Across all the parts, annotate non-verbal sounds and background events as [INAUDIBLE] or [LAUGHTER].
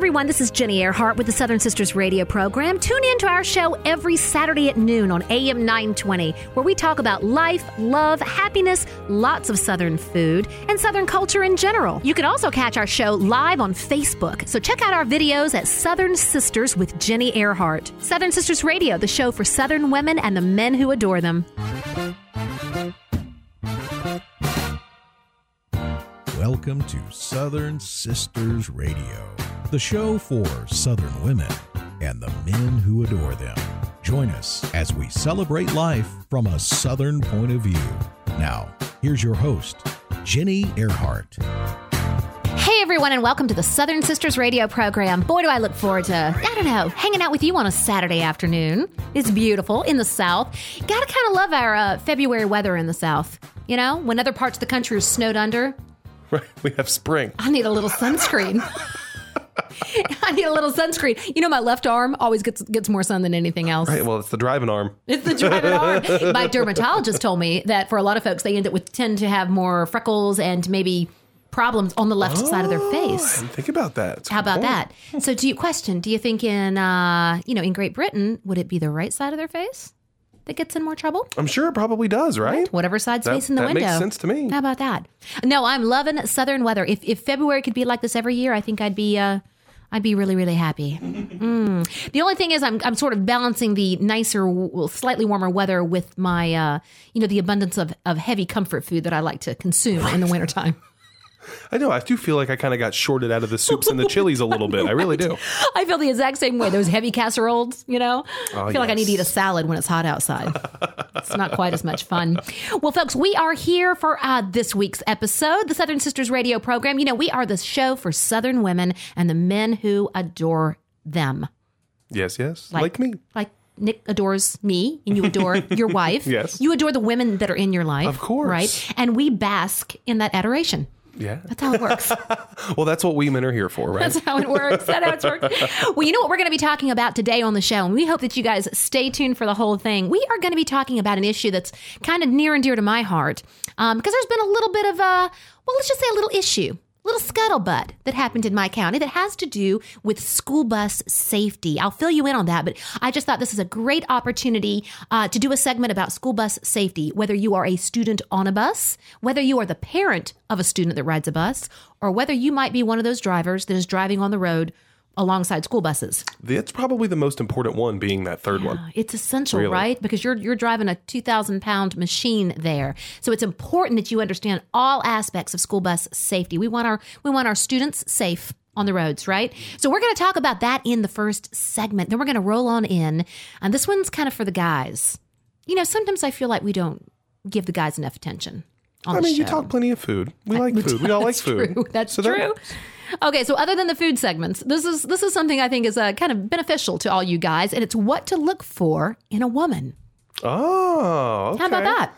everyone, this is Jenny Earhart with the Southern Sisters radio program. Tune in to our show every Saturday at noon on AM 920, where we talk about life, love, happiness, lots of Southern food, and Southern culture in general. You can also catch our show live on Facebook, so check out our videos at Southern Sisters with Jenny Earhart. Southern Sisters Radio, the show for Southern women and the men who adore them. Welcome to Southern Sisters Radio, the show for Southern women and the men who adore them. Join us as we celebrate life from a Southern point of view. Now, here's your host, Jenny Earhart. Hey everyone, and welcome to the Southern Sisters Radio program. Boy, do I look forward to, I don't know, hanging out with you on a Saturday afternoon. It's beautiful in the South. Gotta kind of love our uh, February weather in the South. You know, when other parts of the country are snowed under, [LAUGHS] Right. We have spring. I need a little sunscreen. [LAUGHS] I need a little sunscreen. You know, my left arm always gets gets more sun than anything else. Right. Well, it's the driving arm. [LAUGHS] It's the driving arm. My dermatologist told me that for a lot of folks, they end up with tend to have more freckles and maybe problems on the left side of their face. I didn't think about that. A How about point. that? So, do you question? Do you think in uh, you know in Great Britain would it be the right side of their face that gets in more trouble? I'm sure it probably does, right? Whatever side's That- facing the that window. makes sense to me. How about that? No, I'm loving southern weather. If if February could be like this every year, I think I'd be uh, I'd be really really happy. [LAUGHS] Mm. The only thing is, I'm I'm sort of balancing the nicer, slightly warmer weather with my uh, you know the abundance of of heavy comfort food that I like to consume in the wintertime. I know. I do feel like I kind of got shorted out of the soups and the chilies a little bit. I really do. [LAUGHS] I feel the exact same way. Those heavy casseroles, you know? Oh, I feel like I need to eat a salad when it's hot outside. it's not quite as much fun. Well, folks, we are here for uh, this week's episode, the Southern Sisters radio program. You know, we are the show for Southern women and the men who adore them. Yes, yes. Like, me. Like Nick adores me and you adore [LAUGHS] your wife. Yes. You adore the women that are in your life. Of course. Right? And we bask in that adoration. Yeah. That's how it works. [LAUGHS] Well, that's what we men are here for, right? That's how it works. That's how it's worked. Well, you know what we're going to be talking about today on the show, and we hope that you guys stay tuned for the whole thing. We are going to be talking about an issue that's kind of near and dear to my heart um, because there's been a little bit of a, well, let's just say a little issue. Little scuttlebutt that happened in my county that has to do with school bus safety. I'll fill you in on that, but I just thought this is a great opportunity uh, to do a segment about school bus safety. Whether you are a student on a bus, whether you are the parent of a student that rides a bus, or whether you might be one of those drivers that is driving on the road alongside school buses. That's probably the most important one, being that third one. It's essential, Really? right? Because you're you're driving a two thousand pound machine there, so it's important that you understand all aspects of school bus safety. We want our we want our students safe on the roads, right? So we're going to talk about that in the first segment. Then we're going to roll on in, and this one's kind of for the guys. You know, sometimes I feel like we don't give the guys enough attention. On I mean, you talk plenty of food. We uh, like [LAUGHS] food. We all like That's food. True. That's So that- true. Okay, so other than the food segments, this is this is something I think is uh, kind of beneficial to all you guys, and it's what to look for in a woman. Oh, okay. How about that?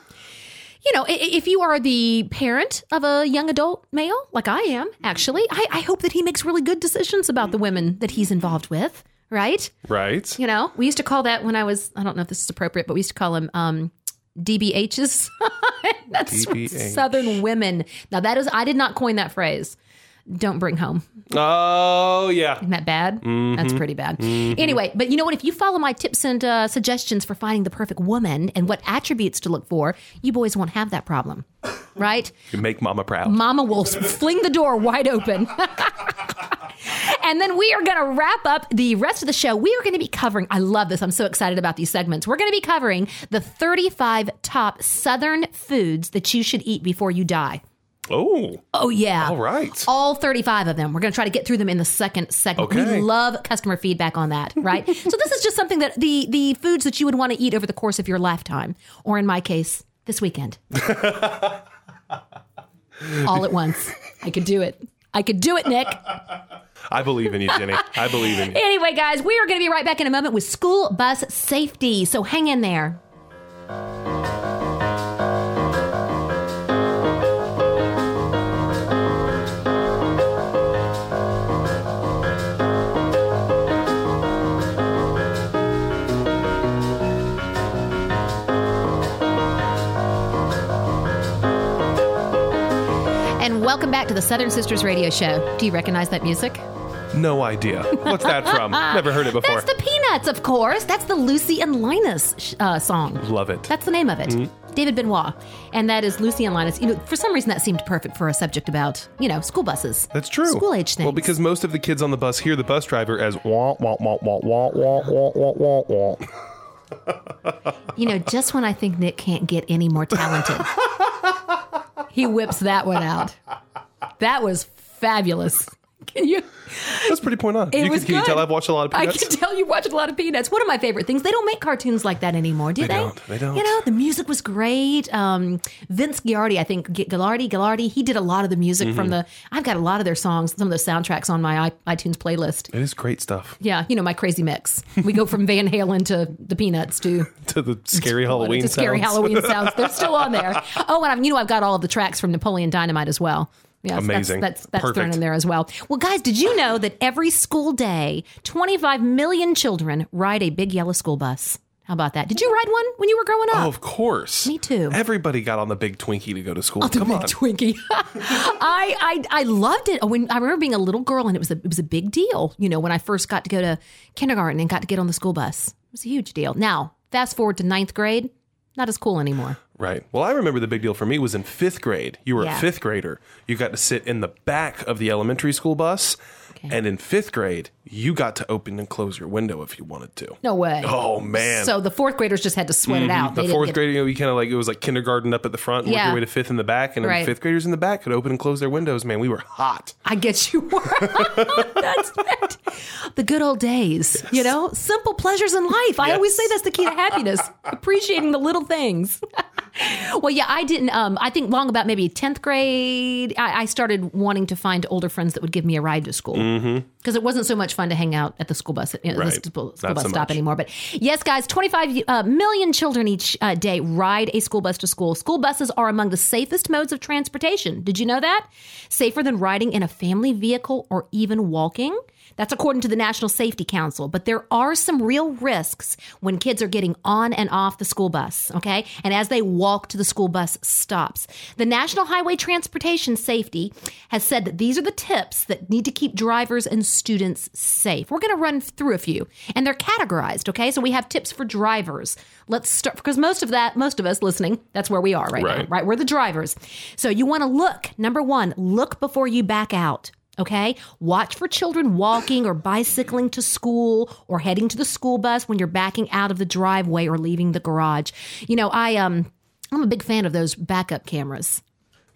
You know, if you are the parent of a young adult male, like I am, actually, I, I hope that he makes really good decisions about the women that he's involved with, right? Right. You know, we used to call that when I was, I don't know if this is appropriate, but we used to call them um, DBHs. [LAUGHS] That's DBH. Southern women. Now, that is, I did not coin that phrase. Don't bring home. Oh, yeah. Isn't that bad? Mm-hmm. That's pretty bad. Anyway, but you know what? If you follow my tips and uh, suggestions for finding the perfect woman and what attributes to look for, you boys won't have that problem, right? You make mama proud. Mama will fling the door wide open. [LAUGHS] and then we are going to wrap up the rest of the show. We are going to be covering, I love this. I'm so excited about these segments. We're going to be covering the 35 top Southern foods that you should eat before you die. Oh, Oh, yeah. all right. All 35 of them. We're going to try to get through them in the second segment. Okay. We love customer feedback on that, right? [LAUGHS] so this is just something that the the foods that you would want to eat over the course of your lifetime, or in my case, this weekend. [LAUGHS] All at once. I could do it. I could do it, Nick. I believe in you, Jenny. I believe in [LAUGHS] you. Anyway, guys, we are going to be right back in a moment with school bus safety. So hang in there. Welcome back to the Southern Sisters Radio Show. Do you recognize that music? No idea. What's that from? [LAUGHS] Never heard it before. That's the Peanuts, of course. That's the Lucy and Linus sh- uh, song. Love it. That's the name of it. David Benoit. And that is Lucy and Linus. You know, for some reason that seemed perfect for a subject about, you know, school buses. That's true. School age things. Well, because most of the kids on the bus hear the bus driver as wah wah wah wah wah wah wah wah wah. You know, just when I think Nick can't get any more talented, [LAUGHS] he whips that one out. That was fabulous. Can you? That's pretty point on. It you was can, can you tell I've watched a lot of Peanuts? I can tell you watched a lot of Peanuts. One of my favorite things. They don't make cartoons like that anymore, do they? They don't. They don't. You know, the music was great. Um, Vince Giardi, I think G- Gilardi, Gilardi, he did a lot of the music Mm-hmm. from the. I've got a lot of their songs, some of the soundtracks on my iTunes playlist. It is great stuff. Yeah, you know my crazy mix. We go from Van Halen to the Peanuts to [LAUGHS] To the scary [LAUGHS] Halloween to scary sounds. Halloween sounds. [LAUGHS] They're still on there. Oh, and I've, you know I've got all of the tracks from Napoleon Dynamite as well. Yes, Amazing. That's that's, that's thrown in there as well. Well, guys, did you know that every school day, 25 million children ride a big yellow school bus? How about that? Did you ride one when you were growing up? Oh, of course. Me too. Everybody got on the big Twinkie to go to school. Oh, the Come big on. Twinkie. [LAUGHS] I, I I loved it. When I remember being a little girl and it was a it was a big deal. You know, when I first got to go to kindergarten and got to get on the school bus, it was a huge deal. Now, fast forward to ninth grade, not as cool anymore. Right. Well, I remember the big deal for me was in fifth grade. You were Yeah. a fifth grader. You got to sit in the back of the elementary school bus. And in fifth grade, you got to open and close your window if you wanted to. No way. Oh, man. So the fourth graders just had to sweat it out. the They didn't fourth get- grade, you know, you kind of like it was like kindergarten up at the front, and work Yeah. your way to fifth in the back, and then Right. fifth graders in the back could open and close their windows. Man, we were hot. I get you. [LAUGHS] that's right. The good old days, you know, simple pleasures in life. I always say that's the key to [LAUGHS] happiness, appreciating the little things. [LAUGHS] well, yeah, I didn't. Um, I think long about maybe tenth grade, I, I started wanting to find older friends that would give me a ride to school because it wasn't so much fun to hang out at the school bus, you know, Right. the school, school bus so stop much. anymore. But yes, guys, 25 uh, million children each uh, day ride a school bus to school. School buses are among the safest modes of transportation. Did you know that? Safer than riding in a family vehicle or even walking. That's according to the National Safety Council. But there are some real risks when kids are getting on and off the school bus, okay? And as they walk to the school bus stops. The National Highway Transportation Safety has said that these are the tips that need to keep drivers and students safe. We're going to run through a few, and they're categorized, okay? So we have tips for drivers. Let's start because most of that, most of us listening, that's where we are right, now, Right. right? We're the drivers. So you want to look, number one, look before you back out. Okay. Watch for children walking or bicycling to school or heading to the school bus when you're backing out of the driveway or leaving the garage. You know, I um I'm a big fan of those backup cameras.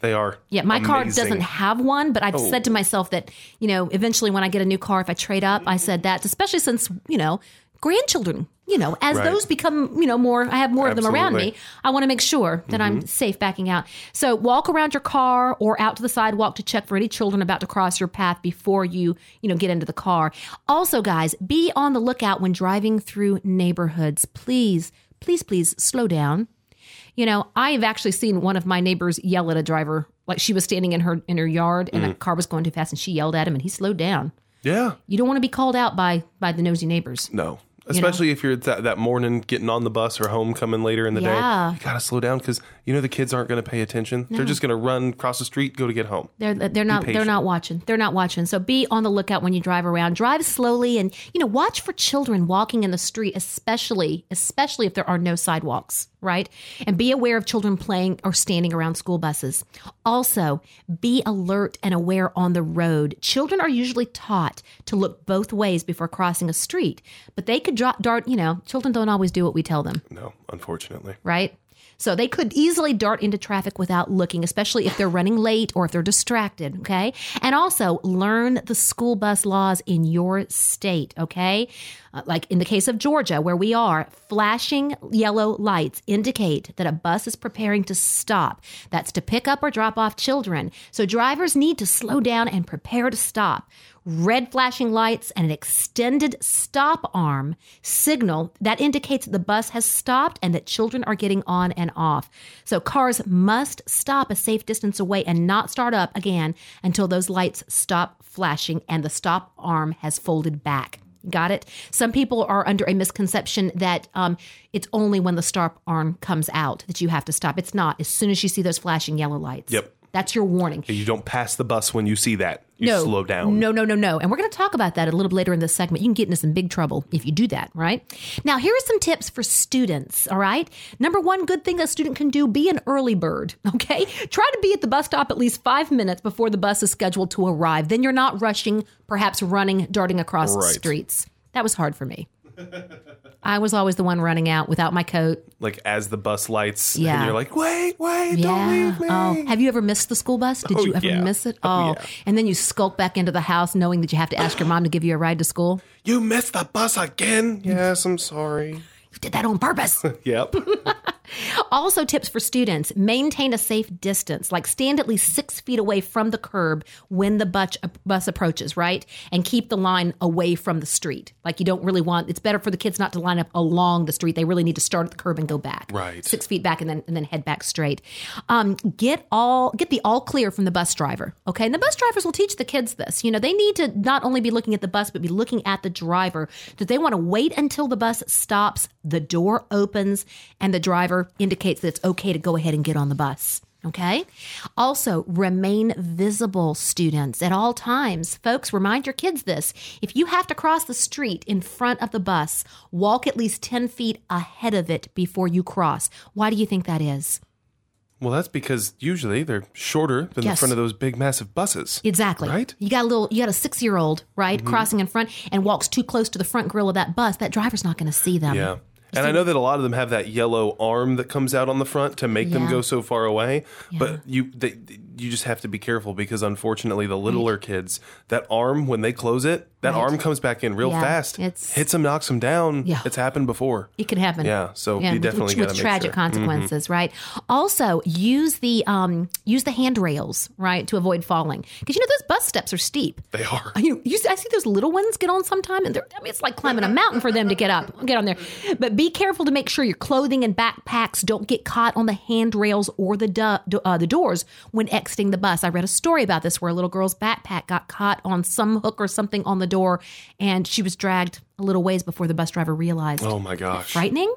They are. Yeah, my car doesn't have one, but I've said to myself that, you know, eventually when I get a new car, if I trade up, I said that, especially since, you know, grandchildren, you know, as Right. those become, you know, more, I have more of them around me, I want to make sure that I'm Mm-hmm. safe backing out. So walk around your car or out to the sidewalk to check for any children about to cross your path before you, you know, get into the car. Also, guys, be on the lookout when driving through neighborhoods. Please, please, please slow down. You know, I've actually seen one of my neighbors yell at a driver, like she was standing in her in her yard and a Mm. car was going too fast, and she yelled at him, and he slowed down. Yeah. You don't want to be called out by by the nosy neighbors. No. Especially if you're that, that morning getting on the bus or home coming later in the Yeah. day. You got to slow down because you know the kids aren't going to pay attention. They're just going to run across the street, go to get home. They're they're not they're not watching. They're not watching. So be on the lookout when you drive around. Drive slowly and you know watch for children walking in the street, especially especially if there are no sidewalks, right? And be aware of children playing or standing around school buses. Also, be alert and aware on the road. Children are usually taught to look both ways before crossing a street, but they could drop dart, you know, children don't always do what we tell them No, unfortunately. right? So they could easily dart into traffic without looking, especially if they're running late or if they're distracted, okay? And also learn the school bus laws in your state, okay? Uh, like in the case of Georgia, where we are, flashing yellow lights indicate that a bus is preparing to stop. That's to pick up or drop off children. So drivers need to slow down and prepare to stop red flashing lights and an extended stop arm signal that indicates that the bus has stopped and that children are getting on and off. So cars must stop a safe distance away and not start up again until those lights stop flashing and the stop arm has folded back. Got it? Some people are under a misconception that um, it's only when the stop arm comes out that you have to stop. It's not. As soon as you see those flashing yellow lights. Yep. That's your warning. You don't pass the bus when you see that. You no, slow down. No, no, no, no. And we're going to talk about that a little bit later in this segment. You can get into some big trouble if you do that, right? Now, here are some tips for students, all right? Number one good thing a student can do be an early bird, [LAUGHS] okay? Try to be at the bus stop at least five minutes before the bus is scheduled to arrive. Then you're not rushing, perhaps running, darting across the Right. streets. That was hard for me. I was always the one running out without my coat. Like as the bus lights, Yeah. and you're like, wait, wait, don't leave oh, me. Oh, have you ever missed the school bus? Did Oh, you ever yeah. miss it? Oh, Oh, yeah. and then you skulk back into the house knowing that you have to ask your mom to give you a ride to school. You missed the bus again? Yes, I'm sorry. Did that on purpose. [LAUGHS] Yep. [LAUGHS] Also, tips for students maintain a safe distance, like stand at least six feet away from the curb when the bus, bus approaches, right? And keep the line away from the street. Like, you don't really want, it's better for the kids not to line up along the street. They really need to start at the curb and go back. Right. Six feet back and then, and then head back straight. Um, get all, get the all clear from the bus driver. Okay. And the bus drivers will teach the kids this. You know, they need to not only be looking at the bus, but be looking at the driver. That they want to wait until the bus stops, the door opens, and the driver indicates that it's okay to go ahead and get on the bus. Okay. Also, remain visible, students, at all times. Folks, remind your kids this. If you have to cross the street in front of the bus, walk at least 10 feet ahead of it before you cross. Why do you think that is? well, that's because usually they're shorter than Yes. the front of those big, massive buses. Exactly. Right? You got a little, you got a six year old, right, mm-hmm. crossing in front and walks too close to the front grill of that bus. That driver's not going to see them. Yeah. And I know that a lot of them have that yellow arm that comes out on the front to make them go so far away. But you they, you just have to be careful because unfortunately the littler kids, that arm when they close it, that Right. arm comes back in real Yeah, fast. it's- hits them, knocks them down. Yeah. It's happened before. It can happen. Yeah, so you definitely with, with tragic sure. Mm-hmm. consequences, right? Also, use the um, use the handrails, right, to avoid falling, because you know those bus steps are steep. They are. You you I see those little ones get on sometime, and I mean, it's like climbing a mountain for them to get up, get on there. But be careful to make sure your clothing and backpacks don't get caught on the handrails or the du- uh, the doors when exiting the bus. I read a story about this where a little girl's backpack got caught on some hook or something on the door, and she was dragged a little ways before the bus driver realized. Oh my gosh. Frightening.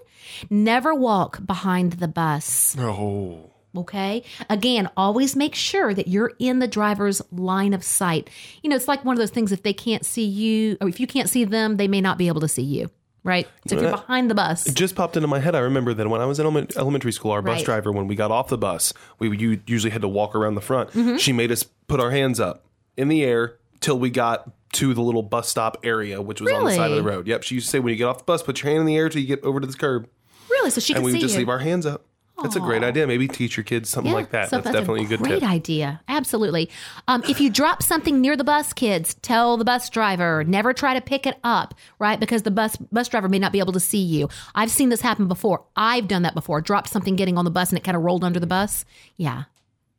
Never walk behind the bus. Oh. Okay. Again, always make sure that you're in the driver's line of sight. You know, it's like one of those things if they can't see you, or if you can't see them, they may not be able to see you. Right. So if you're behind the bus, It just popped into my head. I remember that when I was in elementary school, our bus Right. driver, when we got off the bus, we u- usually had to walk around the front. Mm-hmm. She made us put our hands up in the air till we got to the little bus stop area, which was on the side of the Really? road. Yep. She used to say, when you get off the bus, put your hand in the air till you get over to the curb. really, so she And can we see would just you. leave our hands up. That's a great idea. Maybe teach your kids something Yeah, like that. so that's, definitely a, good tip. great tip. idea. Absolutely. Um, if you drop something near the bus, kids, tell the bus driver. Never try to pick it up, right? Because the bus bus driver may not be able to see you. I've seen this happen before. I've done that before. Dropped something getting on the bus and it kind of rolled under the bus. Yeah.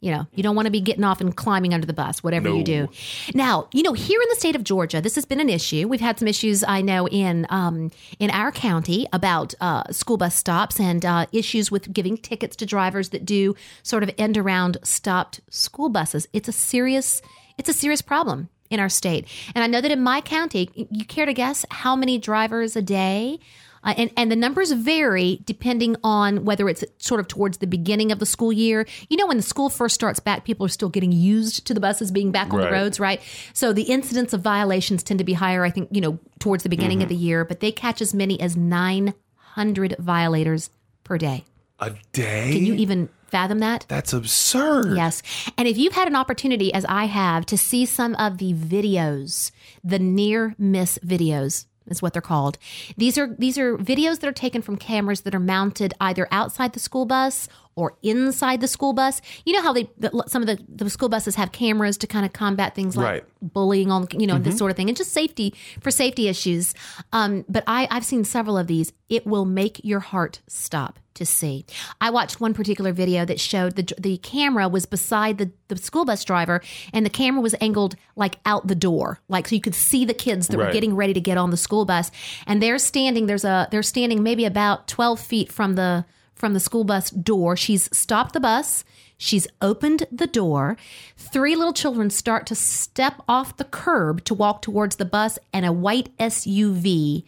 You know, you don't want to be getting off and climbing under the bus, whatever you do. Now, you know, here in the state of Georgia, this has been an issue. We've had some issues, I know, in um, in our county about uh, school bus stops and uh, issues with giving tickets to drivers that do sort of end around stopped school buses. It's a serious, it's a serious problem in our state. And I know that in my county, you care to guess how many drivers a day? Uh, and, and the numbers vary depending on whether it's sort of towards the beginning of the school year. You know, when the school first starts back, people are still getting used to the buses being back on Right. the roads, right? So the incidence of violations tend to be higher, I think, you know, towards the beginning of the year, but they catch as many as 900 violators per day. A day? Can you even fathom that? That's absurd. Yes. And if you've had an opportunity, as I have, to see some of the videos, the near miss videos is what they're called. These are these are videos that are taken from cameras that are mounted either outside the school bus or inside the school bus. You know how they the- some of the, the school buses have cameras to kind of combat things like Right. bullying on you know this sort of thing and just safety for safety issues. Um, but I I've seen several of these. It will make your heart stop to see. I watched one particular video that showed the the camera was beside the, the school bus driver and the camera was angled like out the door, like so you could see the kids that were getting ready to get on the school bus and they're standing there's a they're standing maybe about 12 feet from the from the school bus door. She's stopped the bus. She's opened the door. Three little children start to step off the curb to walk towards the bus, and a white SUV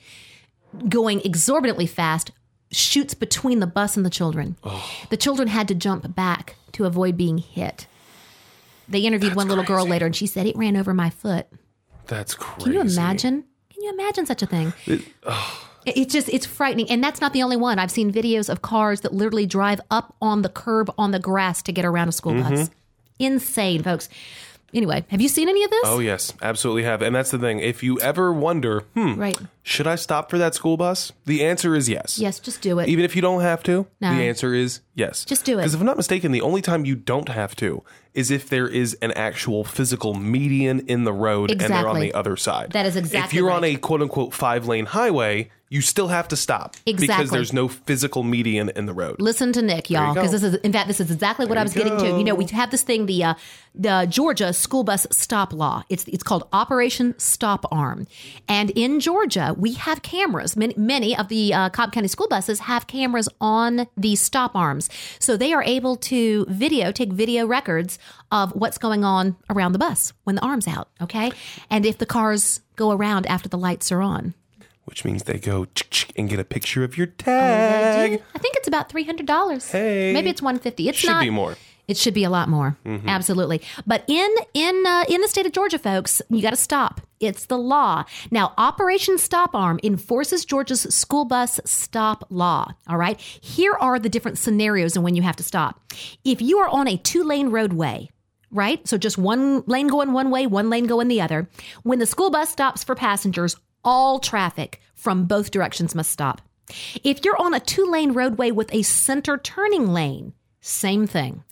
going exorbitantly fast shoots between the bus and the children. Oh. The children had to jump back to avoid being hit. they interviewed one little girl later, and she said it ran over my foot. That's crazy. Can you imagine? Can you imagine such a thing? It, it's just it's frightening, and that's not the only one. I've seen videos of cars that literally drive up on the curb on the grass to get around a school bus. Insane, folks. Anyway, have you seen any of this? Oh yes, absolutely have. And that's the thing. If you ever wonder, hmm, Right. should I stop for that school bus? The answer is yes. Yes, just do it. Even if you don't have to, No. the answer is yes. Just do it. Because if I'm not mistaken, the only time you don't have to is if there is an actual physical median in the road and they're on the other side. That is exactly. If you're on a quote unquote five lane highway, you still have to stop Exactly. because there's no physical median in the road. Listen to Nick, y'all, because this is, in fact, this is exactly what I was getting to. You know, we have this thing, the uh, the Georgia school bus stop law. It's it's called Operation Stop Arm, and in Georgia, we have cameras. Many many of the uh, Cobb County school buses have cameras on the stop arms, so they are able to video take video records of what's going on around the bus when the arm's out. Okay, and if the cars go around after the lights are on. Which means they go and get a picture of your oh, tag. do. I think it's about three hundred dollars. Hey. maybe it's one fifty. It's Should not be more. It should be a lot more. Absolutely. But in in uh, in the state of Georgia, folks, you got to stop. It's the law. Now, Operation Stop Arm enforces Georgia's school bus stop law. All right. Here are the different scenarios and when you have to stop. If you are on a two lane roadway, right? So just one lane going one way, one lane going the other. When the school bus stops for passengers, all traffic from both directions must stop. If you're on a two lane roadway with a center turning lane, same thing.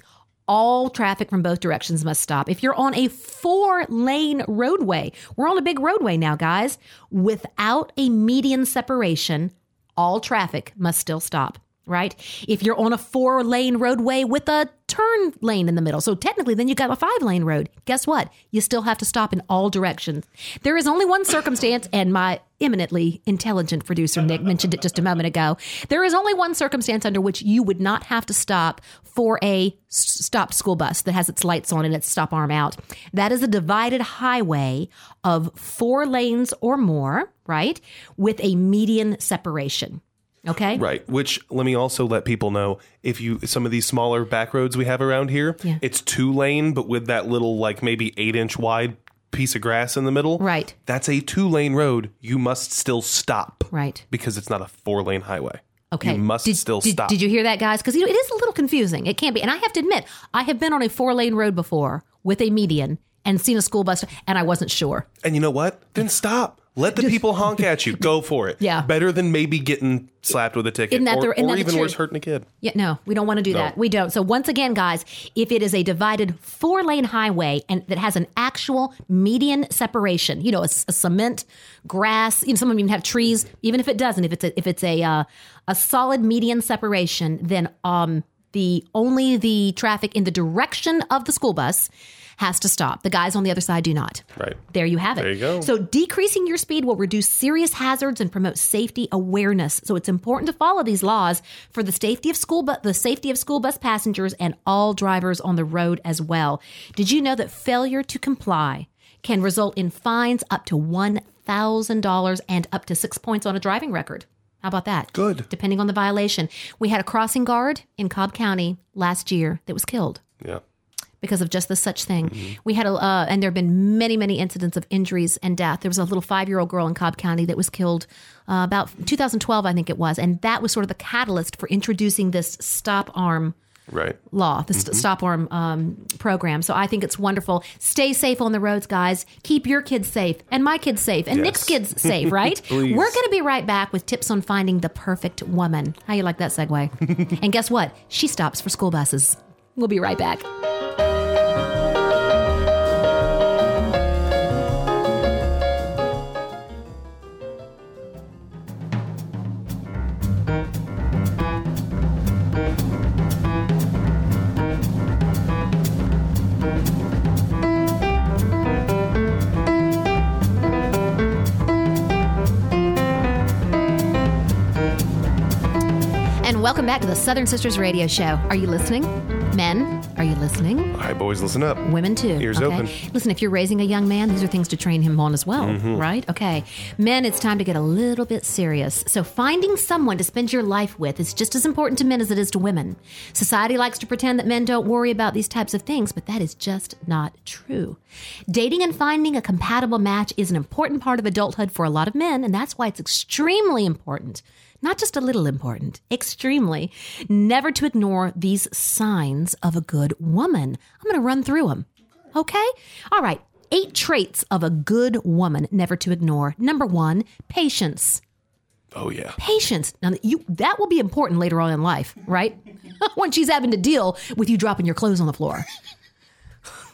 All traffic from both directions must stop. If you're on a four lane roadway, we're on a big roadway now, guys, without a median separation, all traffic must still stop, right? If you're on a four lane roadway with a turn lane in the middle, so technically then you got a five lane road, guess what? You still have to stop in all directions. There is only one circumstance, and my eminently intelligent producer Nick mentioned it just a moment ago. There is only one circumstance under which you would not have to stop for a stopped school bus that has its lights on and its stop arm out. That is a divided highway of four lanes or more, right? With a median separation. Okay? Right. Which let me also let people know if you some of these smaller back roads we have around here, Yeah. it's two lane, but with that little like maybe eight inch wide piece of grass in the middle. Right. That's a two lane road. You must still stop. Right. Because it's not a four lane highway. Okay. You must did, still did- stop. Did you hear that, guys? Because you know it is a little confusing. It can't be, and I have to admit, I have been on a four lane road before with a median and seen a school bus, and I wasn't sure. and you know what? Then stop. Let the people honk [LAUGHS] at you. Go for it. Yeah. Better than maybe getting slapped with a ticket. Isn't that or the- isn't or that even worse, hurting a kid. Yeah, no, we don't want to do that. We don't. So once again, guys, if it is a divided four lane highway and that has an actual median separation, you know, a cement, grass, you know, some of them even have trees. Even if it doesn't, if it's a, if it's a uh, a solid median separation, then um the only the traffic in the direction of the school bus has to stop. The guys on the other side do not. Right. There you have it. There you go. So decreasing your speed will reduce serious hazards and promote safety awareness. So it's important to follow these laws for the safety of school bu- the safety of school bus passengers and all drivers on the road as well. Did you know that failure to comply can result in fines up to $1,000 and up to 6 points on a driving record? How about that? Good. Depending on the violation. We had a crossing guard in Cobb County last year that was killed Yeah. Because of just this such thing. We had a, uh, and there have been many, many incidents of injuries and death. There was a little five year old girl in Cobb County that was killed uh, about 2012, I think it was. And that was sort of the catalyst for introducing this stop arm Right. law, the st- stop arm um, program. So I think it's wonderful. Stay safe on the roads, guys. Keep your kids safe and my kids safe and Yes. Nick's kids [LAUGHS] safe, right? [LAUGHS] We're going to be right back with tips on finding the perfect woman. How you like that segue? [LAUGHS] and guess what? She stops for school buses. We'll be right back. Welcome back to the Southern Sisters Radio Show. Are you listening? Men, Are you listening? Hi, boys, listen up. Women too. Ears okay? open. Listen, if you're raising a young man, these are things to train him on as well, Mm-hmm. right? Okay. Men, it's time to get a little bit serious. So finding someone to spend your life with is just as important to men as it is to women. Society likes to pretend that men don't worry about these types of things, but that is just not true. Dating and finding a compatible match is an important part of adulthood for a lot of men, and that's why it's extremely important not just a little important, extremely, never to ignore these signs of a good woman. I'm going to run through them. Okay? All right. Eight traits of a good woman never to ignore. Number one, patience. Oh, yeah. Patience. Now, that you, that will be important later on in life, right? [LAUGHS] when she's having to deal with you dropping your clothes on the floor.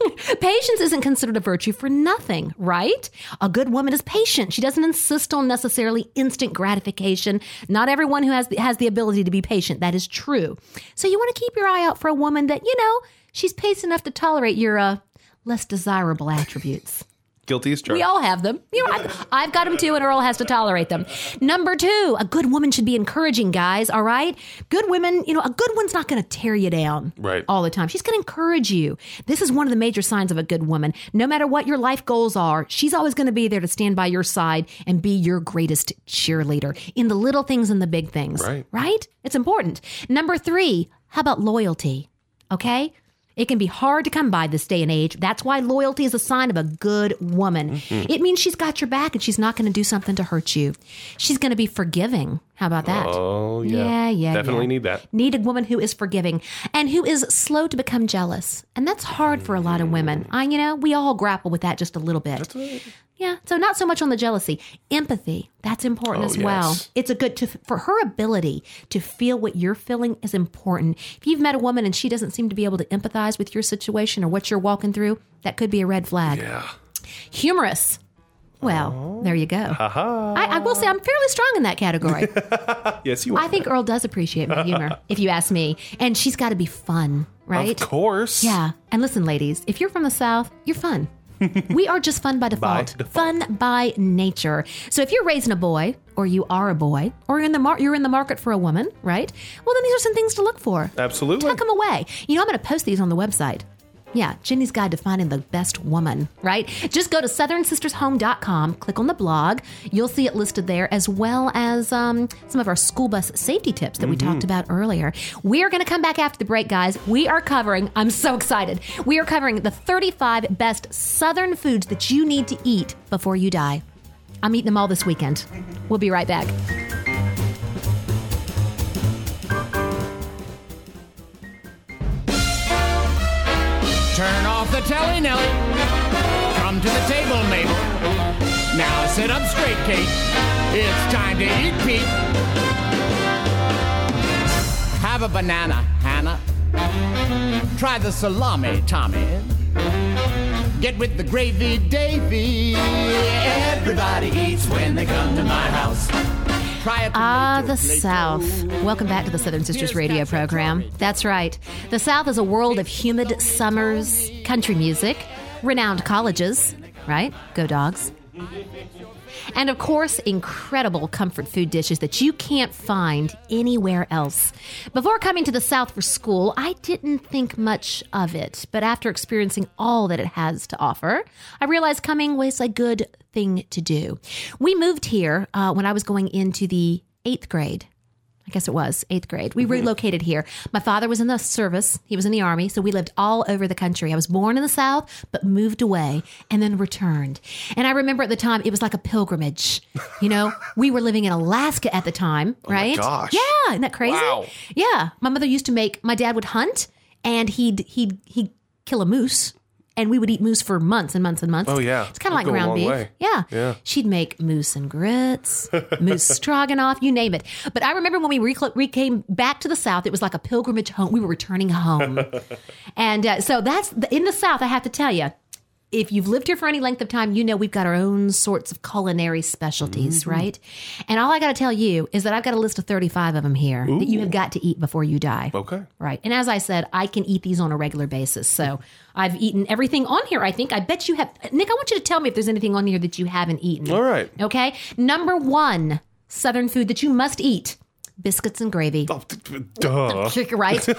[LAUGHS] Patience isn't considered a virtue for nothing, right? A good woman is patient. She doesn't insist on necessarily instant gratification. Not everyone who has the, has the ability to be patient. That is true. So you want to keep your eye out for a woman that, you know, she's patient enough to tolerate your uh, less desirable attributes. Guilty as charged. We all have them. You know, I've, I've got them too, and Earl has to tolerate them. Number two, a good woman should be encouraging, guys. All right, good women. You know, a good one's not going to tear you down Right. all the time. She's going to encourage you. This is one of the major signs of a good woman. No matter what your life goals are, she's always going to be there to stand by your side and be your greatest cheerleader in the little things and the big things. Right. Right. It's important. Number three, how about loyalty? Okay. It can be hard to come by this day and age. That's why loyalty is a sign of a good woman. Mm-hmm. It means she's got your back and she's not going to do something to hurt you. She's going to be forgiving. How about that? Oh, yeah. Yeah, yeah, Definitely yeah. need that. Need a woman who is forgiving and who is slow to become jealous. And that's hard for a lot of women. I, you know, we all grapple with that just a little bit. Yeah, so not so much on the jealousy, empathy. That's important Oh, as well. It's a good to for her ability to feel what you're feeling is important. If you've met a woman and she doesn't seem to be able to empathize with your situation or what you're walking through, that could be a red flag. Yeah. Humorous. Well, there you go. I, I will say I'm fairly strong in that category. [LAUGHS] Yes, you are. I think Earl does appreciate my humor, [LAUGHS] if you ask me. And she's got to be fun, right? Of course. Yeah. And listen, ladies, if you're from the South, you're fun. [LAUGHS] we are just fun by default. default. Fun by nature. So if you're raising a boy, or you are a boy, or you're in the mar- you're in the market for a woman, right? Well, then these are some things to look for. Absolutely. Tuck them away. You know, I'm going to post these on the website. Yeah, Jenny's Guide to Finding the Best Woman, right? Just go to southernsistershome.com, click on the blog. You'll see it listed there, as well as um, some of our school bus safety tips that we talked about earlier. We are going to come back after the break, guys. We are covering, I'm so excited. We are covering the 35 best Southern foods that you need to eat before you die. I'm eating them all this weekend. We'll be right back. Turn off the telly, Nelly. Come to the table, Mabel. Now sit up straight, Kate. It's time to eat, Pete. Have a banana, Hannah. Try the salami, Tommy. Get with the gravy, Davy. Everybody eats when they come to my house. Ah, the. South. Welcome back to the Southern Sisters radio program. That's right. The South is a world of humid summers, country music, renowned colleges, right? Go dogs. And of course, incredible comfort food dishes that you can't find anywhere else. Before coming to the South for school, I didn't think much of it, but after experiencing all that it has to offer, I realized coming was a good thing to do. We moved here uh, when I was going into the eighth grade. I guess it was eighth grade. We relocated here. My father was in the service. He was in the army. So we lived all over the country. I was born in the South, but moved away and then returned. And I remember at the time, it was like a pilgrimage. You know, [LAUGHS] we were living in Alaska at the time, right? gosh. Yeah. Isn't that crazy? Wow. Yeah. My mother used to make, my dad would hunt and he'd, he'd, he'd kill a moose. And we would eat moose for months and months and months. Oh, yeah. It's kind of like That'd go a ground beef. Yeah. Yeah. She'd make moose and grits, [LAUGHS] moose stroganoff, you name it. But I remember when we, recl- we came back to the South, it was like a pilgrimage home. We were returning home. [LAUGHS] and uh, so that's in the South, I have to tell you. If you've lived here for any length of time, you know we've got our own sorts of culinary specialties, Mm-hmm. right? And all I got to tell you is that I've got a list of 35 of them here that you have got to eat before you die. Okay. Right. And as I said, I can eat these on a regular basis. So I've eaten everything on here, I think. I bet you have. Nick, I want you to tell me if there's anything on here that you haven't eaten. All right. Okay. Number one Southern food that you must eat biscuits and gravy. Oh, duh. [LAUGHS] right? You're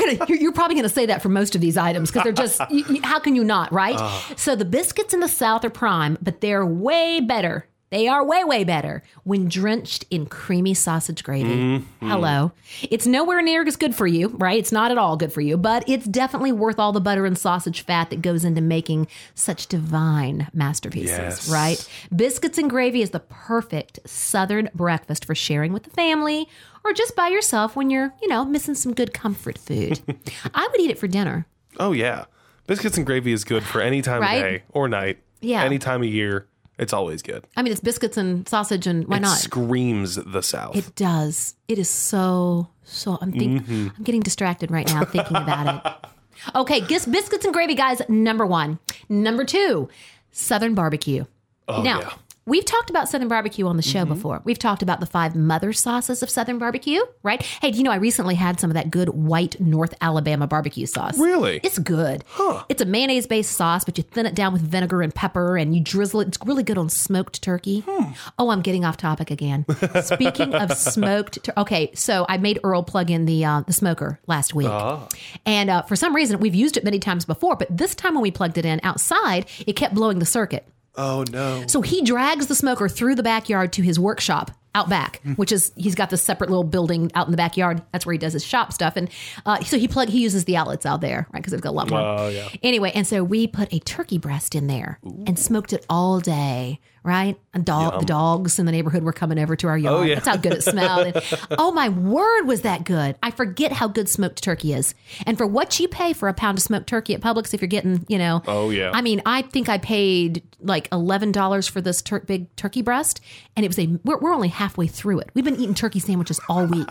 gonna, you're, you're probably gonna say that for most of these items because they're just. You, you- how can you not, right? Uh. So the biscuits in the South are prime, but they're way better. They are way, way better when drenched in creamy sausage gravy. Mm-hmm. Hello. It's nowhere near as good for you, right? It's not at all good for you, but it's definitely worth all the butter and sausage fat that goes into making such divine masterpieces, Yes. right? Biscuits and gravy is the perfect Southern breakfast for sharing with the family or just by yourself when you're, you know, missing some good comfort food. [LAUGHS] I would eat it for dinner. Oh yeah, biscuits and gravy is good for any time Right? of day or night. Yeah. any time of year. It's always good. I mean, it's biscuits and sausage, and why it not? screams the South. It does. It is so so. I'm think, Mm-hmm. I'm getting distracted right now thinking about it. [LAUGHS] Okay, gis- biscuits and gravy, guys. Number one. Number two, Southern barbecue. now. Oh, yeah. Mm-hmm. We've talked about Southern barbecue on the show before. We've talked about the five mother sauces of Southern barbecue, right? Hey, do you know I recently had some of that good white North Alabama barbecue sauce? Really? It's good. Huh. It's a mayonnaise based sauce, but you thin it down with vinegar and pepper and you drizzle it. It's really good on smoked turkey. Hmm. Oh, I'm getting off topic again. Speaking of [LAUGHS] smoked, tur- okay, so I made Earl plug in the uh, the smoker last week, Ah. and uh, for some reason we've used it many times before, but this time when we plugged it in outside, it kept blowing the circuit. Oh no. So he drags the smoker through the backyard to his workshop out back, which is he's got this separate little building out in the backyard. That's where he does his shop stuff, and uh, so he plug he uses the outlets out there, right? Because they've got a lot more. Oh, yeah. Anyway, and so we put a turkey breast in there and smoked it all day. Right, and dog, the dogs in the neighborhood were coming over to our yard. Oh, yeah. That's how good it smelled. And, [LAUGHS] oh my word, was that good? I forget how good smoked turkey is. And for what you pay for a pound of smoked turkey at Publix, if you're getting, you know, Oh, yeah. I mean, I think I paid like eleven dollars for this tur- big turkey breast, and it was a. We're, we're only halfway through it. We've been eating turkey sandwiches all week.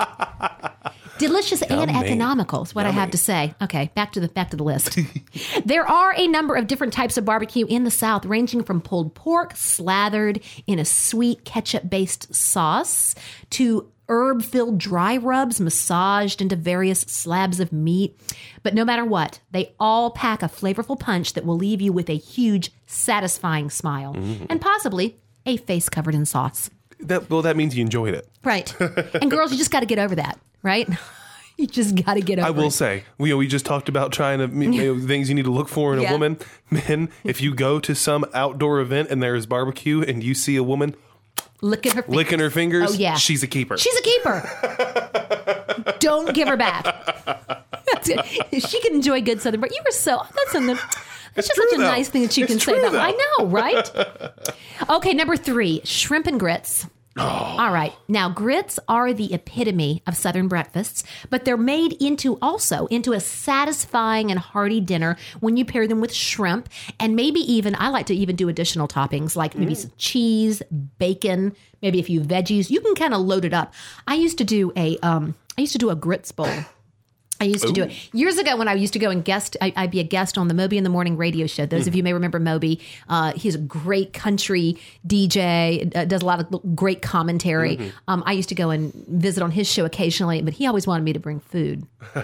[LAUGHS] Delicious and Yummy. economical is what I have to say. Okay, back to the back to the list. [LAUGHS] there are a number of different types of barbecue in the South, ranging from pulled pork slathered in a sweet ketchup-based sauce to herb-filled dry rubs massaged into various slabs of meat. But no matter what, they all pack a flavorful punch that will leave you with a huge, satisfying smile mm. and possibly a face covered in sauce. That well, that means you enjoyed it. Right. and girls, you just got to get over that, right? [LAUGHS] You just got to get over I will it. say, we we just talked about trying to you know, [LAUGHS] things you need to look for in Yeah. a woman. Men, if you go to some outdoor event and there's barbecue and you see a woman Licking her fingers. licking her fingers, Oh, yeah. she's a keeper. She's a keeper. Don't give her back. That's it. She can enjoy good Southern, but you were so that's in the. That's just such a though. nice thing that you It's can say about. I though. know, right? Okay, number three, shrimp and grits. All right. Now, grits are the epitome of Southern breakfasts, but they're made into also into a satisfying and hearty dinner when you pair them with shrimp and maybe even, I like to even do additional toppings like maybe some cheese, bacon, maybe a few veggies. You can kind of load it up. I used to do a, um, I used to do a grits bowl. I used to do it years ago when I used to go and guest. I, I'd be a guest on the Moby in the Morning radio show. Those of you may remember Moby. Uh, he's a great country DJ. Uh, does a lot of great commentary. Um, I used to go and visit on his show occasionally, but he always wanted me to bring food. [LAUGHS]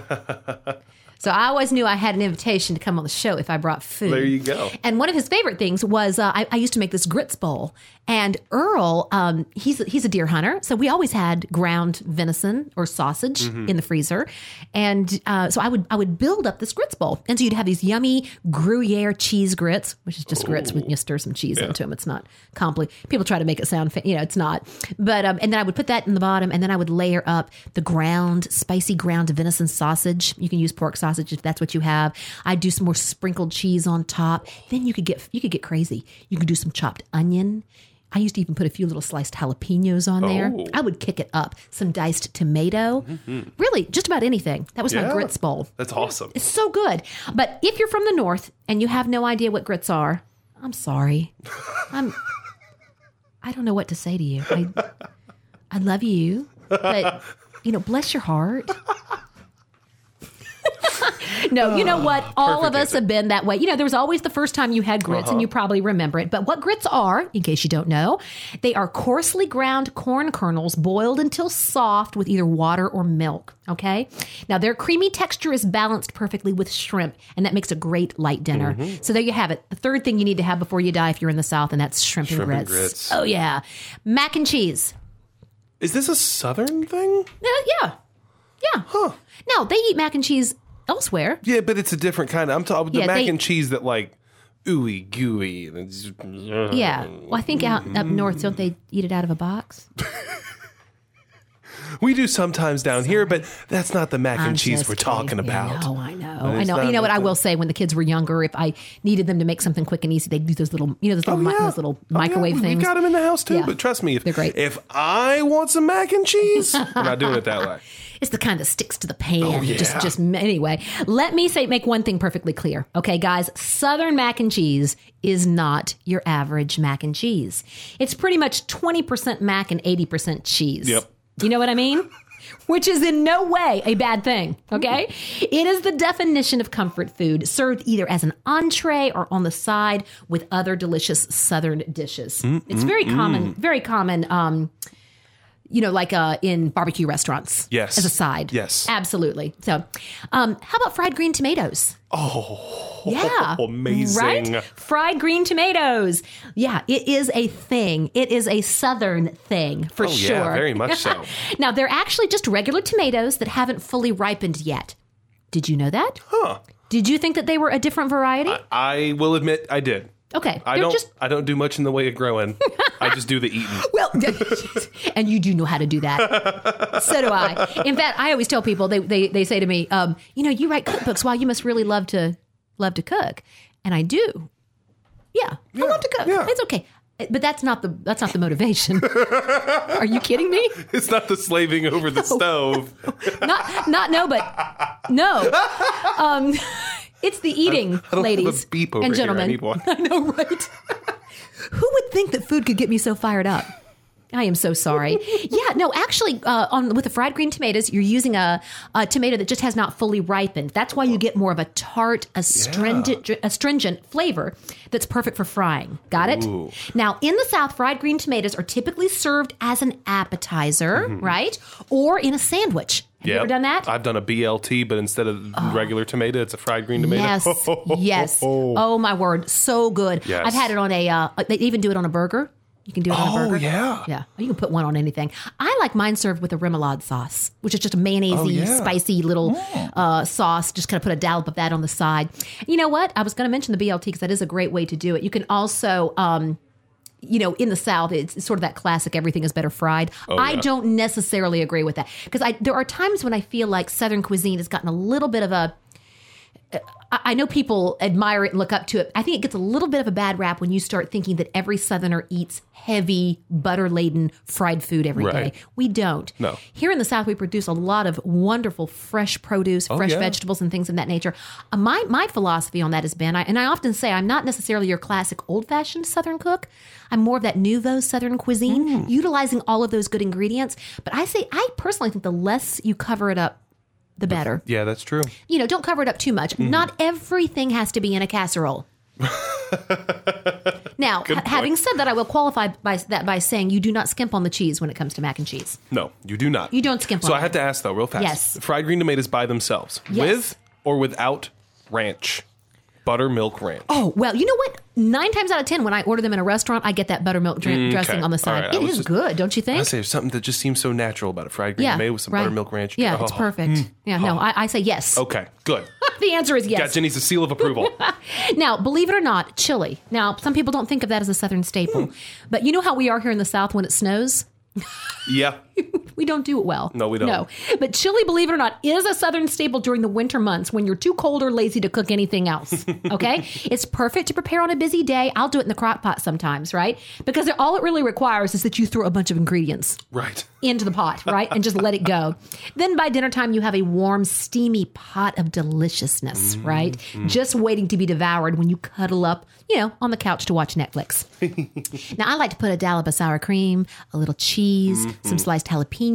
So I always knew I had an invitation to come on the show if I brought food. There you go. And one of his favorite things was uh, I, I used to make this grits bowl. And Earl, um, he's he's a deer hunter, so we always had ground venison or sausage Mm-hmm. in the freezer. And uh, so I would I would build up this grits bowl, and so you'd have these yummy Gruyere cheese grits, which is just grits with you stir some cheese into them. It's not complicated. People try to make it sound, you know, it's not. But um, and then I would put that in the bottom, and then I would layer up the ground spicy ground venison sausage. You can use pork sausage if that's what you have. I'd do some more sprinkled cheese on top. Then you could get you could get crazy. You could do some chopped onion. I used to even put a few little sliced jalapenos on there. Oh. I would kick it up. Some diced tomato. Mm-hmm. Really, just about anything. That was my grits bowl. That's awesome. It's so good. But if you're from the north and you have no idea what grits are, I'm sorry. [LAUGHS] I'm I don't know what to say to you. I I love you, but you know, bless your heart. No, you know ah, what? All of Perfect us have been that way. You know, there was always the first time you had grits, and uh-huh. you probably remember it. But what grits are, in case you don't know, they are coarsely ground corn kernels boiled until soft with either water or milk. Okay. Now, their creamy texture is balanced perfectly with shrimp, and that makes a great light dinner. Mm-hmm. So there you have it. The third thing you need to have before you die if you're in the South, and that's shrimp, Shrimp and and grits. grits. Oh, yeah. Mac and cheese. Is this a southern thing? Uh, yeah, yeah. Huh. Now they eat mac and cheese elsewhere. Yeah, but it's a different kind of. I'm talking the Yeah, mac they- and cheese that like ooey gooey. and it's- Yeah. Well, I think out up north, don't they eat it out of a box? [LAUGHS] We do sometimes down here, but that's not the mac and cheese we're talking about. No, I know. I it's know. not You know what? like I will say, when the kids were younger, if I needed them to make something quick and easy, they'd do those little, you know, those little, oh, mi- those little Oh, yeah, microwave we- things. We got them in the house too, Yeah. but trust me, if, They're great. if I want some mac and cheese, [LAUGHS] we're not doing it that way. It's the kind that sticks to the pan. Oh, yeah. Just, just anyway. Let me say, make one thing perfectly clear, okay, guys. Southern mac and cheese is not your average mac and cheese. It's pretty much twenty percent mac and eighty percent cheese. Yep. You know what I mean? [LAUGHS] Which is in no way a bad thing, okay? It is the definition of comfort food, served either as an entree or on the side with other delicious Southern dishes. it's mm, very mm, common, mm. very common. Um, you know, like uh, in barbecue restaurants. Yes. As a side. Yes. Absolutely. So, um, how about fried green tomatoes? Oh, yeah. [LAUGHS] amazing. Right? Fried green tomatoes. Yeah, it is a thing. It is a Southern thing for Oh, yeah, sure. very much so. [LAUGHS] now, they're actually just regular tomatoes that haven't fully ripened yet. Did you know that? Huh. Did you think that they were a different variety? I will admit I did. Okay. I don't. just I don't do much in the way of growing. I just do the eating. [LAUGHS] Well, [LAUGHS] and you do know how to do that. so do I. In fact, I always tell people they they, they say to me, um, you know, you write cookbooks. Wow, you must really love to love to cook, and I do. Yeah, I love to cook. yeah. It's okay, but that's not the that's not the motivation. Are you kidding me? [LAUGHS] It's not the slaving over the stove. Not not no, but no. Um, it's the eating, I a ladies and here. I gentlemen. [LAUGHS] I know, right? [LAUGHS] Who would think that food could get me so fired up? I am so sorry. [LAUGHS] yeah, no, actually, uh, on with the fried green tomatoes, you're using a, a tomato that just has not fully ripened. That's why you get more of a tart, astringent, astringent flavor that's perfect for frying. Got it? Ooh. Now, in the South, fried green tomatoes are typically served as an appetizer, right, or in a sandwich. Have you Yep. ever done that? I've done a BLT, but instead of regular tomato, it's a fried green tomato. Yes, [LAUGHS] yes. Oh my word, so good. Yes. I've had it on a. Uh, they even do it on a burger. You can do it on a Oh, burger. yeah. yeah. You can put one on anything. I like mine served with a remoulade sauce, which is just a mayonnaise Oh, yeah. spicy little uh, sauce. Just kind of put a dollop of that on the side. You know what? I was going to mention the BLT because that is a great way to do it. You can also. Um, you know, in the South, it's, sort of that classic "everything is better fried." Oh, I Oh, yeah. don't necessarily agree with that because I there are times when I feel like Southern cuisine has gotten a little bit of a I I know people admire it and look up to it. I think it gets a little bit of a bad rap when you start thinking that every Southerner eats heavy, butter laden fried food every day. Right. We don't. No. Here in the South, we produce a lot of wonderful fresh produce, fresh Oh, yeah. vegetables, and things of that nature. Uh, my my philosophy on that has been, I, and I often say, I'm not necessarily your classic old fashioned Southern cook. I'm more of that nouveau Southern cuisine, Mm. utilizing all of those good ingredients. But I say, I personally think the less you cover it up, the better Yeah, that's true. you know, don't cover it up too much. Mm-hmm. Not everything has to be in a casserole. [LAUGHS] now, ha- having said that, I will qualify by that by saying you do not skimp on the cheese when it comes to mac and cheese. No, you do not. You don't skimp So on I have to ask though, real fast. Yes. Fried green tomatoes by themselves, Yes. with or without ranch, buttermilk ranch. Oh well, you know what? Nine times out of ten, when I order them in a restaurant, I get that buttermilk dr- dressing on the All side. right, I It was is just- good, don't you think? I say there's something that just seems so natural about a fried green tomato with some right. buttermilk ranch. Yeah, it's Oh. perfect. Yeah, no, I, I say yes. Okay, good. [LAUGHS] The answer is yes. Got. Jenny's a seal of approval. [LAUGHS] Now, believe it or not, chili. Now, some people don't think of that as a Southern staple, Hmm. but you know how we are here in the South when it snows. [LAUGHS] yeah. We don't do it well. No, we don't. No. But chili, believe it or not, is a southern staple during the winter months when you're too cold or lazy to cook anything else. [LAUGHS] Okay? it's perfect to prepare on a busy day. I'll do it in the crock pot sometimes, right? Because all it really requires is that you throw a bunch of ingredients Right. [LAUGHS] into the pot, right? And just let it go. Then by dinner time, you have a warm, steamy pot of deliciousness, mm-hmm. right? Just waiting to be devoured when you cuddle up, you know, on the couch to watch Netflix. [LAUGHS] now, I like to put a dollop of sour cream, a little cheese, mm-hmm. some sliced jalapeno,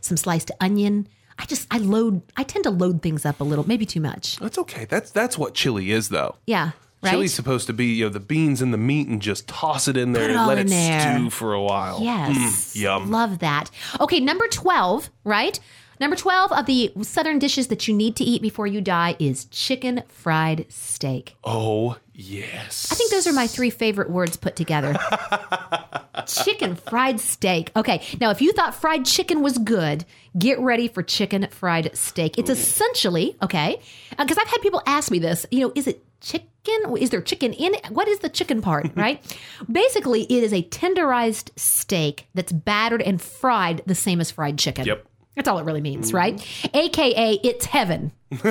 some sliced onion. I just, I load, I tend to load things up a little, maybe too much. That's okay. That's that's what chili is though. Yeah. Right? Chili's supposed to be, you know, the beans and the meat and just toss it in there it and let it there. stew for a while. Yes. Mm, yum. Love that. Okay, number 12, right? Number 12 of the southern dishes that you need to eat before you die is chicken fried steak. Oh, yes. I think those are my three favorite words put together. [LAUGHS] chicken fried steak. Okay, now if you thought fried chicken was good, get ready for chicken fried steak. It's essentially, okay, uh, because I've had people ask me this, you know, is it chicken? Is there chicken in it? What is the chicken part, [LAUGHS] right? Basically, it is a tenderized steak that's battered and fried the same as fried chicken. Yep. That's all it really means, mm-hmm. right? AKA, it's heaven. [LAUGHS]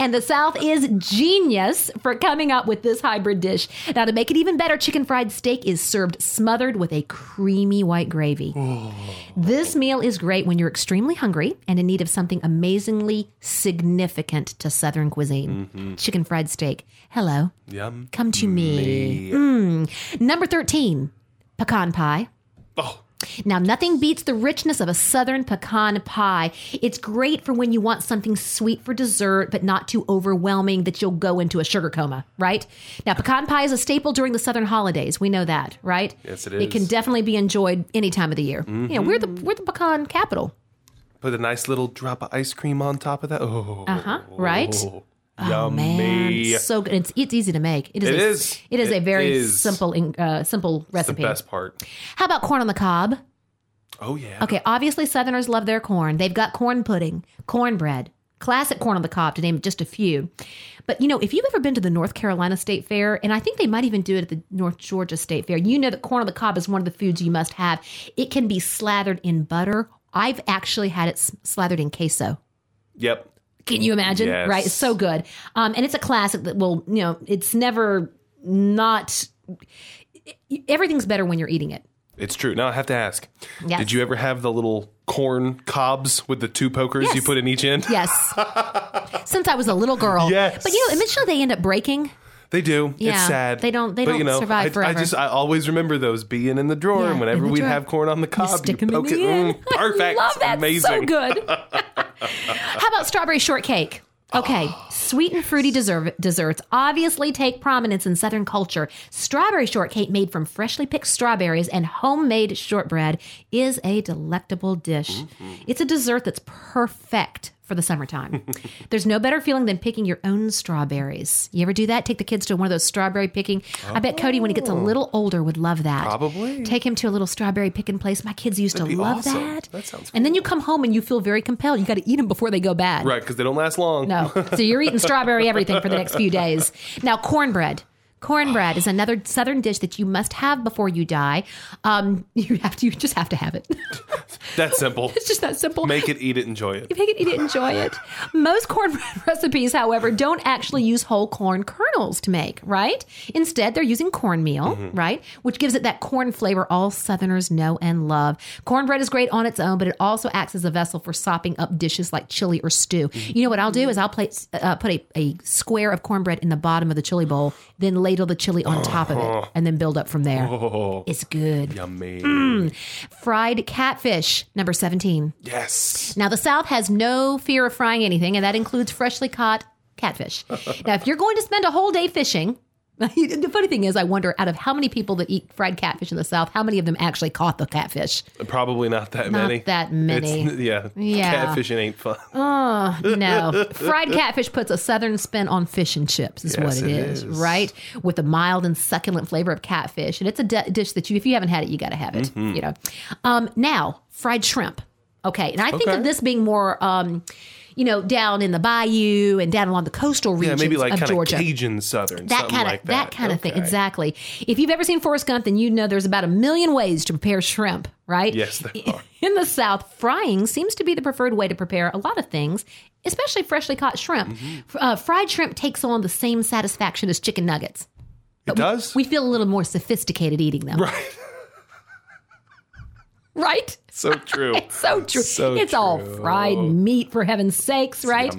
and the South is genius for coming up with this hybrid dish. Now, to make it even better, chicken fried steak is served smothered with a creamy white gravy. Oh. This meal is great when you're extremely hungry and in need of something amazingly significant to Southern cuisine. Mm-hmm. Chicken fried steak. Hello. Yum. Come to me. Mm. Number 13, pecan pie. Oh, Now, nothing beats the richness of a southern pecan pie. It's great for when you want something sweet for dessert, but not too overwhelming that you'll go into a sugar coma, right? Now, pecan pie is a staple during the southern holidays. We know that, right? Yes, it It can definitely be enjoyed any time of the year. You know, we're the we're the pecan capital. put a nice little drop of ice cream on top of that. Oh, Uh huh. Right. oh, Oh yummy. man, so good. It's it's easy to make. It is. It a, is. It is a very is. simple uh, simple the recipe. best part. How about corn on the cob? Oh yeah. Okay, obviously Southerners love their corn. They've got corn pudding, cornbread, classic corn on the cob, to name just a few. But you know, if you've ever been to the North Carolina State Fair, and I think they might even do it at the North Georgia State Fair, you know that corn on the cob is one of the foods you must have. It can be slathered in butter. I've actually had it slathered in queso. Yep. Can you imagine? Yes. Right? It's so good. Um, and it's a classic that will, you know, it's never not. Everything's better when you're eating it. It's true. Now I have to ask. Yes. Did you ever have the little corn cobs with the two pokers Yes. you put in each end? Yes. [LAUGHS] Since I was a little girl. Yes. But you know, eventually they end up breaking. They do. Yeah, it's sad. they don't- they but, don't you know, survive I, forever. I just I always remember those being in the drawer, Yeah, and whenever we'd drawer. have corn on the cob, you, Stick 'em in poke the it. end. [LAUGHS] Mm, perfect. I love that. Amazing. So good. [LAUGHS] How about strawberry shortcake? Okay, sweet and fruity dessert, desserts obviously take prominence in Southern culture. Strawberry shortcake made from freshly picked strawberries and homemade shortbread is a delectable dish. Mm-hmm. It's a dessert that's perfect for the summertime. [LAUGHS] There's no better feeling than picking your own strawberries. You ever do that? Take the kids to one of those strawberry picking. I bet Cody, when he gets a oh. little older, would love that. Probably. Take him to a little strawberry picking place. My kids used That'd to love awesome. that. That sounds And then you come home and you feel very compelled. You got to eat them before they go bad. Right, because they don't last long. No. So you're eating [LAUGHS] strawberry everything for the next few days. Now, cornbread. Cornbread is another southern dish that you must have before you die. Um, [LAUGHS] you have to, you just have to have it. [LAUGHS] That's simple. it's just that simple. Make it, eat it, enjoy it. You make it, eat it, enjoy it. Most cornbread [LAUGHS] recipes, however, don't actually use whole corn kernels to make, right? Instead, they're using cornmeal, right? Which gives it that corn flavor all Southerners know and love. Cornbread is great on its own, but it also acts as a vessel for sopping up dishes like chili or stew. You know what I'll do is I'll place, uh, put a, a square of cornbread in the bottom of the chili bowl, then ladle the chili on top of it, oh. and then build up from there. Oh. It's good. Yummy. Mm. Fried catfish, number 17. Yes. Now, the South has no fear of frying anything, and that includes freshly caught catfish. [LAUGHS] now, if you're going to spend a whole day fishing, [LAUGHS] the funny thing is, I wonder out of how many people that eat fried catfish in the South, how many of them actually caught the catfish? Probably not that Not many. that many. It's, yeah. Yeah. Catfishing ain't fun. Oh, no. [LAUGHS] fried catfish puts a Southern spin on fish and chips, is Yes, what it it is, is. right? With the mild and succulent flavor of catfish. And it's a di- dish that you, if you haven't had it, you got to have it, Mm-hmm. you know. Um, now, fried shrimp. Okay. And I think Okay. of this being more, um, you know, down in the bayou and down along the coastal Yeah, regions maybe like of Georgia. Cajun Southern. that kind of like that, kind of thing, exactly. If you've ever seen Forrest Gump, then you know there's about a million ways to prepare shrimp, right? Yes, there are. In the South, frying seems to be the preferred way to prepare a lot of things, especially freshly caught shrimp. Mm-hmm. Uh, fried shrimp takes on the same satisfaction as chicken nuggets. It does? We feel a little more sophisticated eating them, right. [LAUGHS] right? So true. [LAUGHS] It's so true. So it's all fried meat for heaven's sakes, right?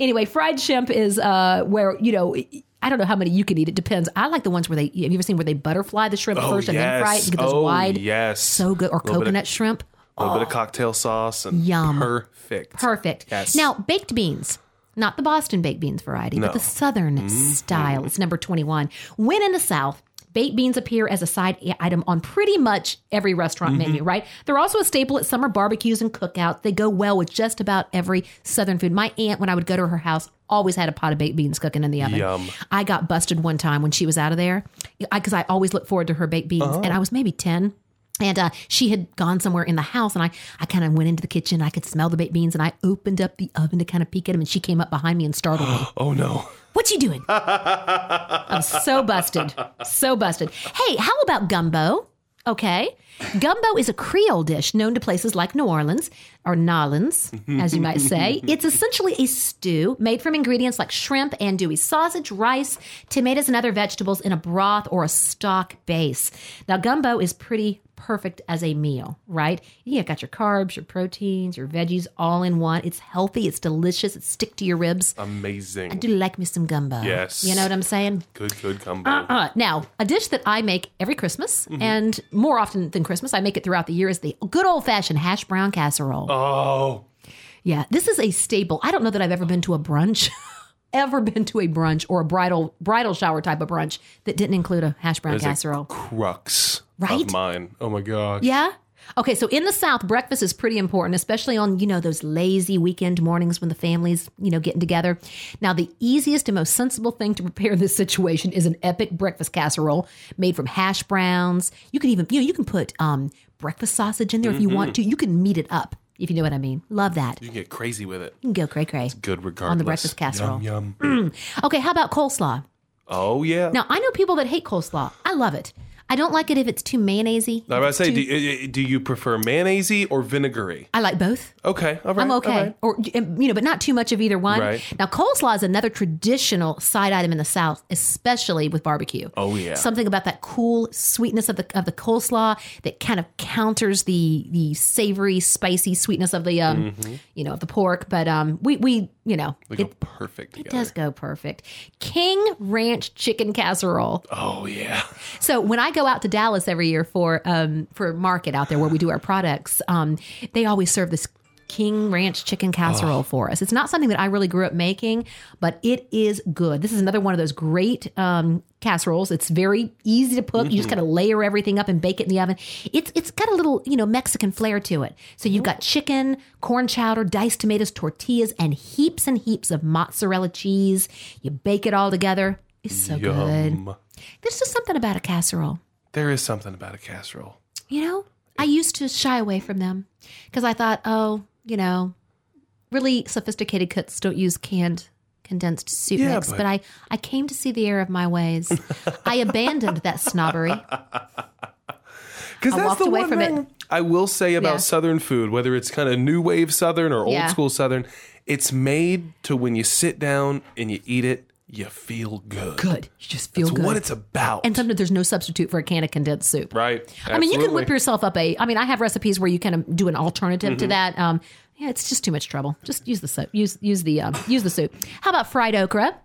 Anyway, fried shrimp is uh, where you know. I don't know how many you can eat. It depends. I like the ones where they. Have you ever seen where they butterfly the shrimp Oh, first and then fry it yes. and get those Oh, wide? yes. so good. Or bit of- coconut shrimp. A little bit of cocktail sauce and Yum. perfect. Perfect. Yes. Now, baked beans. Not the Boston baked beans variety, No. but the Southern Mm-hmm. style. It's number 21. When in the South, Baked beans appear as a side item on pretty much every restaurant mm-hmm. menu, right? They're also a staple at summer barbecues and cookouts. They go well with just about every Southern food. My aunt, when I would go to her house, always had a pot of baked beans cooking in the oven. Yum. I got busted one time when she was out of there because I, always look forward to her baked beans, uh-huh. and I was maybe 10. And uh, she had gone somewhere in the house, and I, I kind of went into the kitchen. I could smell the baked beans, and I opened up the oven to kind of peek at them. And she came up behind me and startled me. [GASPS] Oh no. What you doing? [LAUGHS] I'm so busted. So busted. Hey, how about gumbo? Okay. Gumbo is a Creole dish known to places like New Orleans or Nolans, as you might say. [LAUGHS] It's essentially a stew made from ingredients like shrimp, and andouille sausage, rice, tomatoes, and other vegetables in a broth or a stock base. Now, gumbo is pretty perfect as a meal, right? You got your carbs, your proteins, your veggies all in one. It's healthy, it's delicious, it stick to your ribs. Amazing. I do like me some gumbo. Yes. You know what I'm saying? Good, good combo. Uh, now, a dish that I make every Christmas, Mm-hmm. and more often than Christmas, I make it throughout the year, is the good old fashioned hash brown casserole. oh, Yeah, this is a staple. I don't know that I've ever been to a brunch, [LAUGHS] ever [LAUGHS] been to a brunch or a bridal bridal shower type of brunch that didn't include a hash brown there's a casserole. crux Right? of mine. Oh my gosh. Yeah. Okay, so in the South, breakfast is pretty important, especially on, you know, those lazy weekend mornings when the family's, you know, getting together. Now, the easiest and most sensible thing to prepare in [LAUGHS] this situation is an epic breakfast casserole made from hash browns. You can even, you know, you can put um, breakfast sausage in there if you want to. You can meat it up, if you know what I mean. Love that. You can get crazy with it. You can go cray cray. It's good regardless. On the breakfast casserole. Yum, yum. [CLEARS THROAT] Okay, how about coleslaw? Oh yeah. Now, I know people that hate coleslaw. I love it. I don't like it if it's too mayonnaisey. I was say, Too- do, uh, do you prefer mayonnaise or vinegary? I like both. Okay, all right. I'm okay. right. Or you know, but not too much of either one. Right. Now, coleslaw is another traditional side item in the South, especially with barbecue. Oh, yeah. something about that cool sweetness of the of the coleslaw that kind of counters the the savory, spicy sweetness of the um, Mm-hmm. you know, of the pork. But um, we we you know, it, go perfect it does go perfect. King Ranch chicken casserole. Oh yeah. So when I go out to Dallas every year for um for market out there where we do our products, um, they always serve this King Ranch chicken casserole for us. It's not something that I really grew up making, but it is good. This is another one of those great um, casseroles. It's very easy to cook. You just kind of layer everything up and bake it in the oven. It's it's got a little you know Mexican flair to it. So you've got chicken, corn chowder, diced tomatoes, tortillas, and heaps and heaps of mozzarella cheese. You bake it all together. It's so good. There's just something about a casserole. There is something about a casserole. You know, I used to shy away from them because I thought, oh, you know, really sophisticated cooks don't use canned condensed soup Yeah, mix. but- But, I, I came to see the error of my ways. [LAUGHS] I abandoned that snobbery. Because I that's walked the away one from it. thing I will say about Yeah. Southern food, whether it's kind of new wave Southern or old Yeah. school Southern, it's made to when you sit down and you eat it, you feel good. Good. You just feel That's good. what it's about. and sometimes there's no substitute for a can of condensed soup. right. I mean, you can whip yourself up a. I mean, I have recipes where you kind of do an alternative Mm-hmm. to that. Um, yeah, it's just too much trouble. Just use the soup. Use use the um, use the soup. How about fried okra?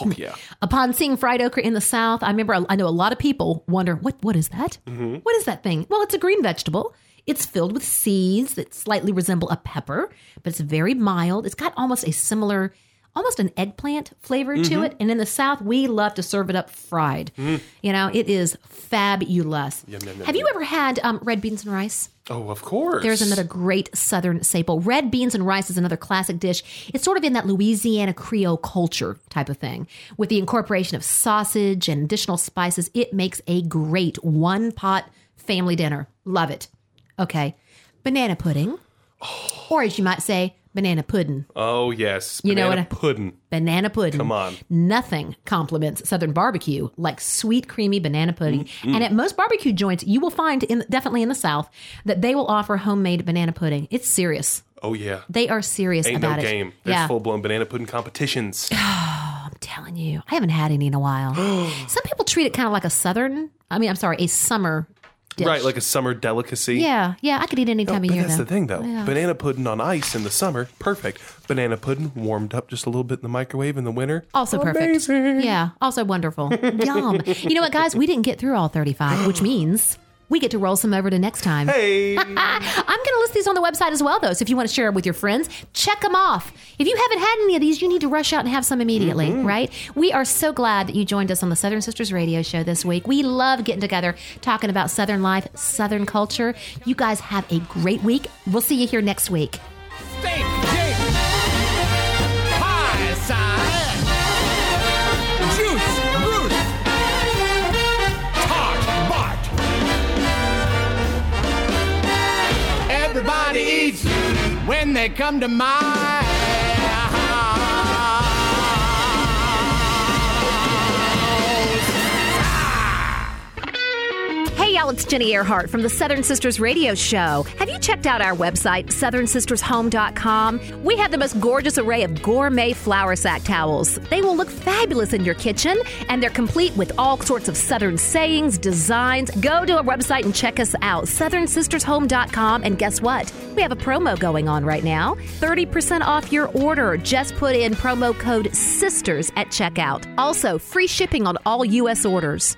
Oh, yeah. [LAUGHS] Upon seeing fried okra in the South, I remember I know a lot of people wonder what what is that? Mm-hmm. What is that thing? Well, it's a green vegetable. It's filled with seeds that slightly resemble a pepper, but it's very mild. It's got almost a similar, almost an eggplant flavor Mm-hmm. to it. And in the South, we love to serve it up fried. You know, it is fabulous. yum, yum, Have you ever had um, red beans and rice? Oh, of course. There's another great Southern staple. Red beans and rice is another classic dish. It's sort of in that Louisiana Creole culture type of thing. With the incorporation of sausage and additional spices, it makes a great one pot family dinner. Love it. Okay. Banana pudding, or as you might say, banana pudding. Oh, yes. You know what I- pudding. Banana pudding. Come on. Nothing complements Southern barbecue like sweet, creamy banana pudding. Mm-hmm. And at most barbecue joints, you will find, in, definitely in the South, that they will offer homemade banana pudding. It's serious. Oh, yeah. They are serious Ain't about no it. game. There's yeah, full blown banana pudding competitions. [SIGHS] I'm telling you, I haven't had any in a while. [GASPS] Some people treat it kind of like a Southern. I mean, I'm sorry, a summer dish. right, like a summer delicacy. yeah, yeah. I could eat any oh, time But of year. that's though. the thing, though. Yeah. Banana pudding on ice in the summer, perfect. Banana pudding warmed up just a little bit in the microwave in the winter, Also perfect. Yeah, also wonderful. [LAUGHS] Yum. You know what, guys? We didn't get through all 35, which means we get to roll some over to next time. Hey. [LAUGHS] I'm going to list these on the website as well, though. So if you want to share them with your friends, check them off. If you haven't had any of these, you need to rush out and have some immediately, mm-hmm. right? We are so glad that you joined us on the Southern Sisters Radio Show this week. We love getting together, talking about Southern life, Southern culture. You guys have a great week. We'll see you here next week. When they come to my Hey, y'all, it's Jenny Earhart from the Southern Sisters Radio Show. Have you checked out our website, southernsistershome.com? We have the most gorgeous array of gourmet flour sack towels. They will look fabulous in your kitchen, and they're complete with all sorts of Southern sayings, designs. Go to our website and check us out, southernsistershome.com, and guess what? We have a promo going on right now 30% off your order. Just put in promo code SISTERS at checkout. Also, free shipping on all U.S. orders.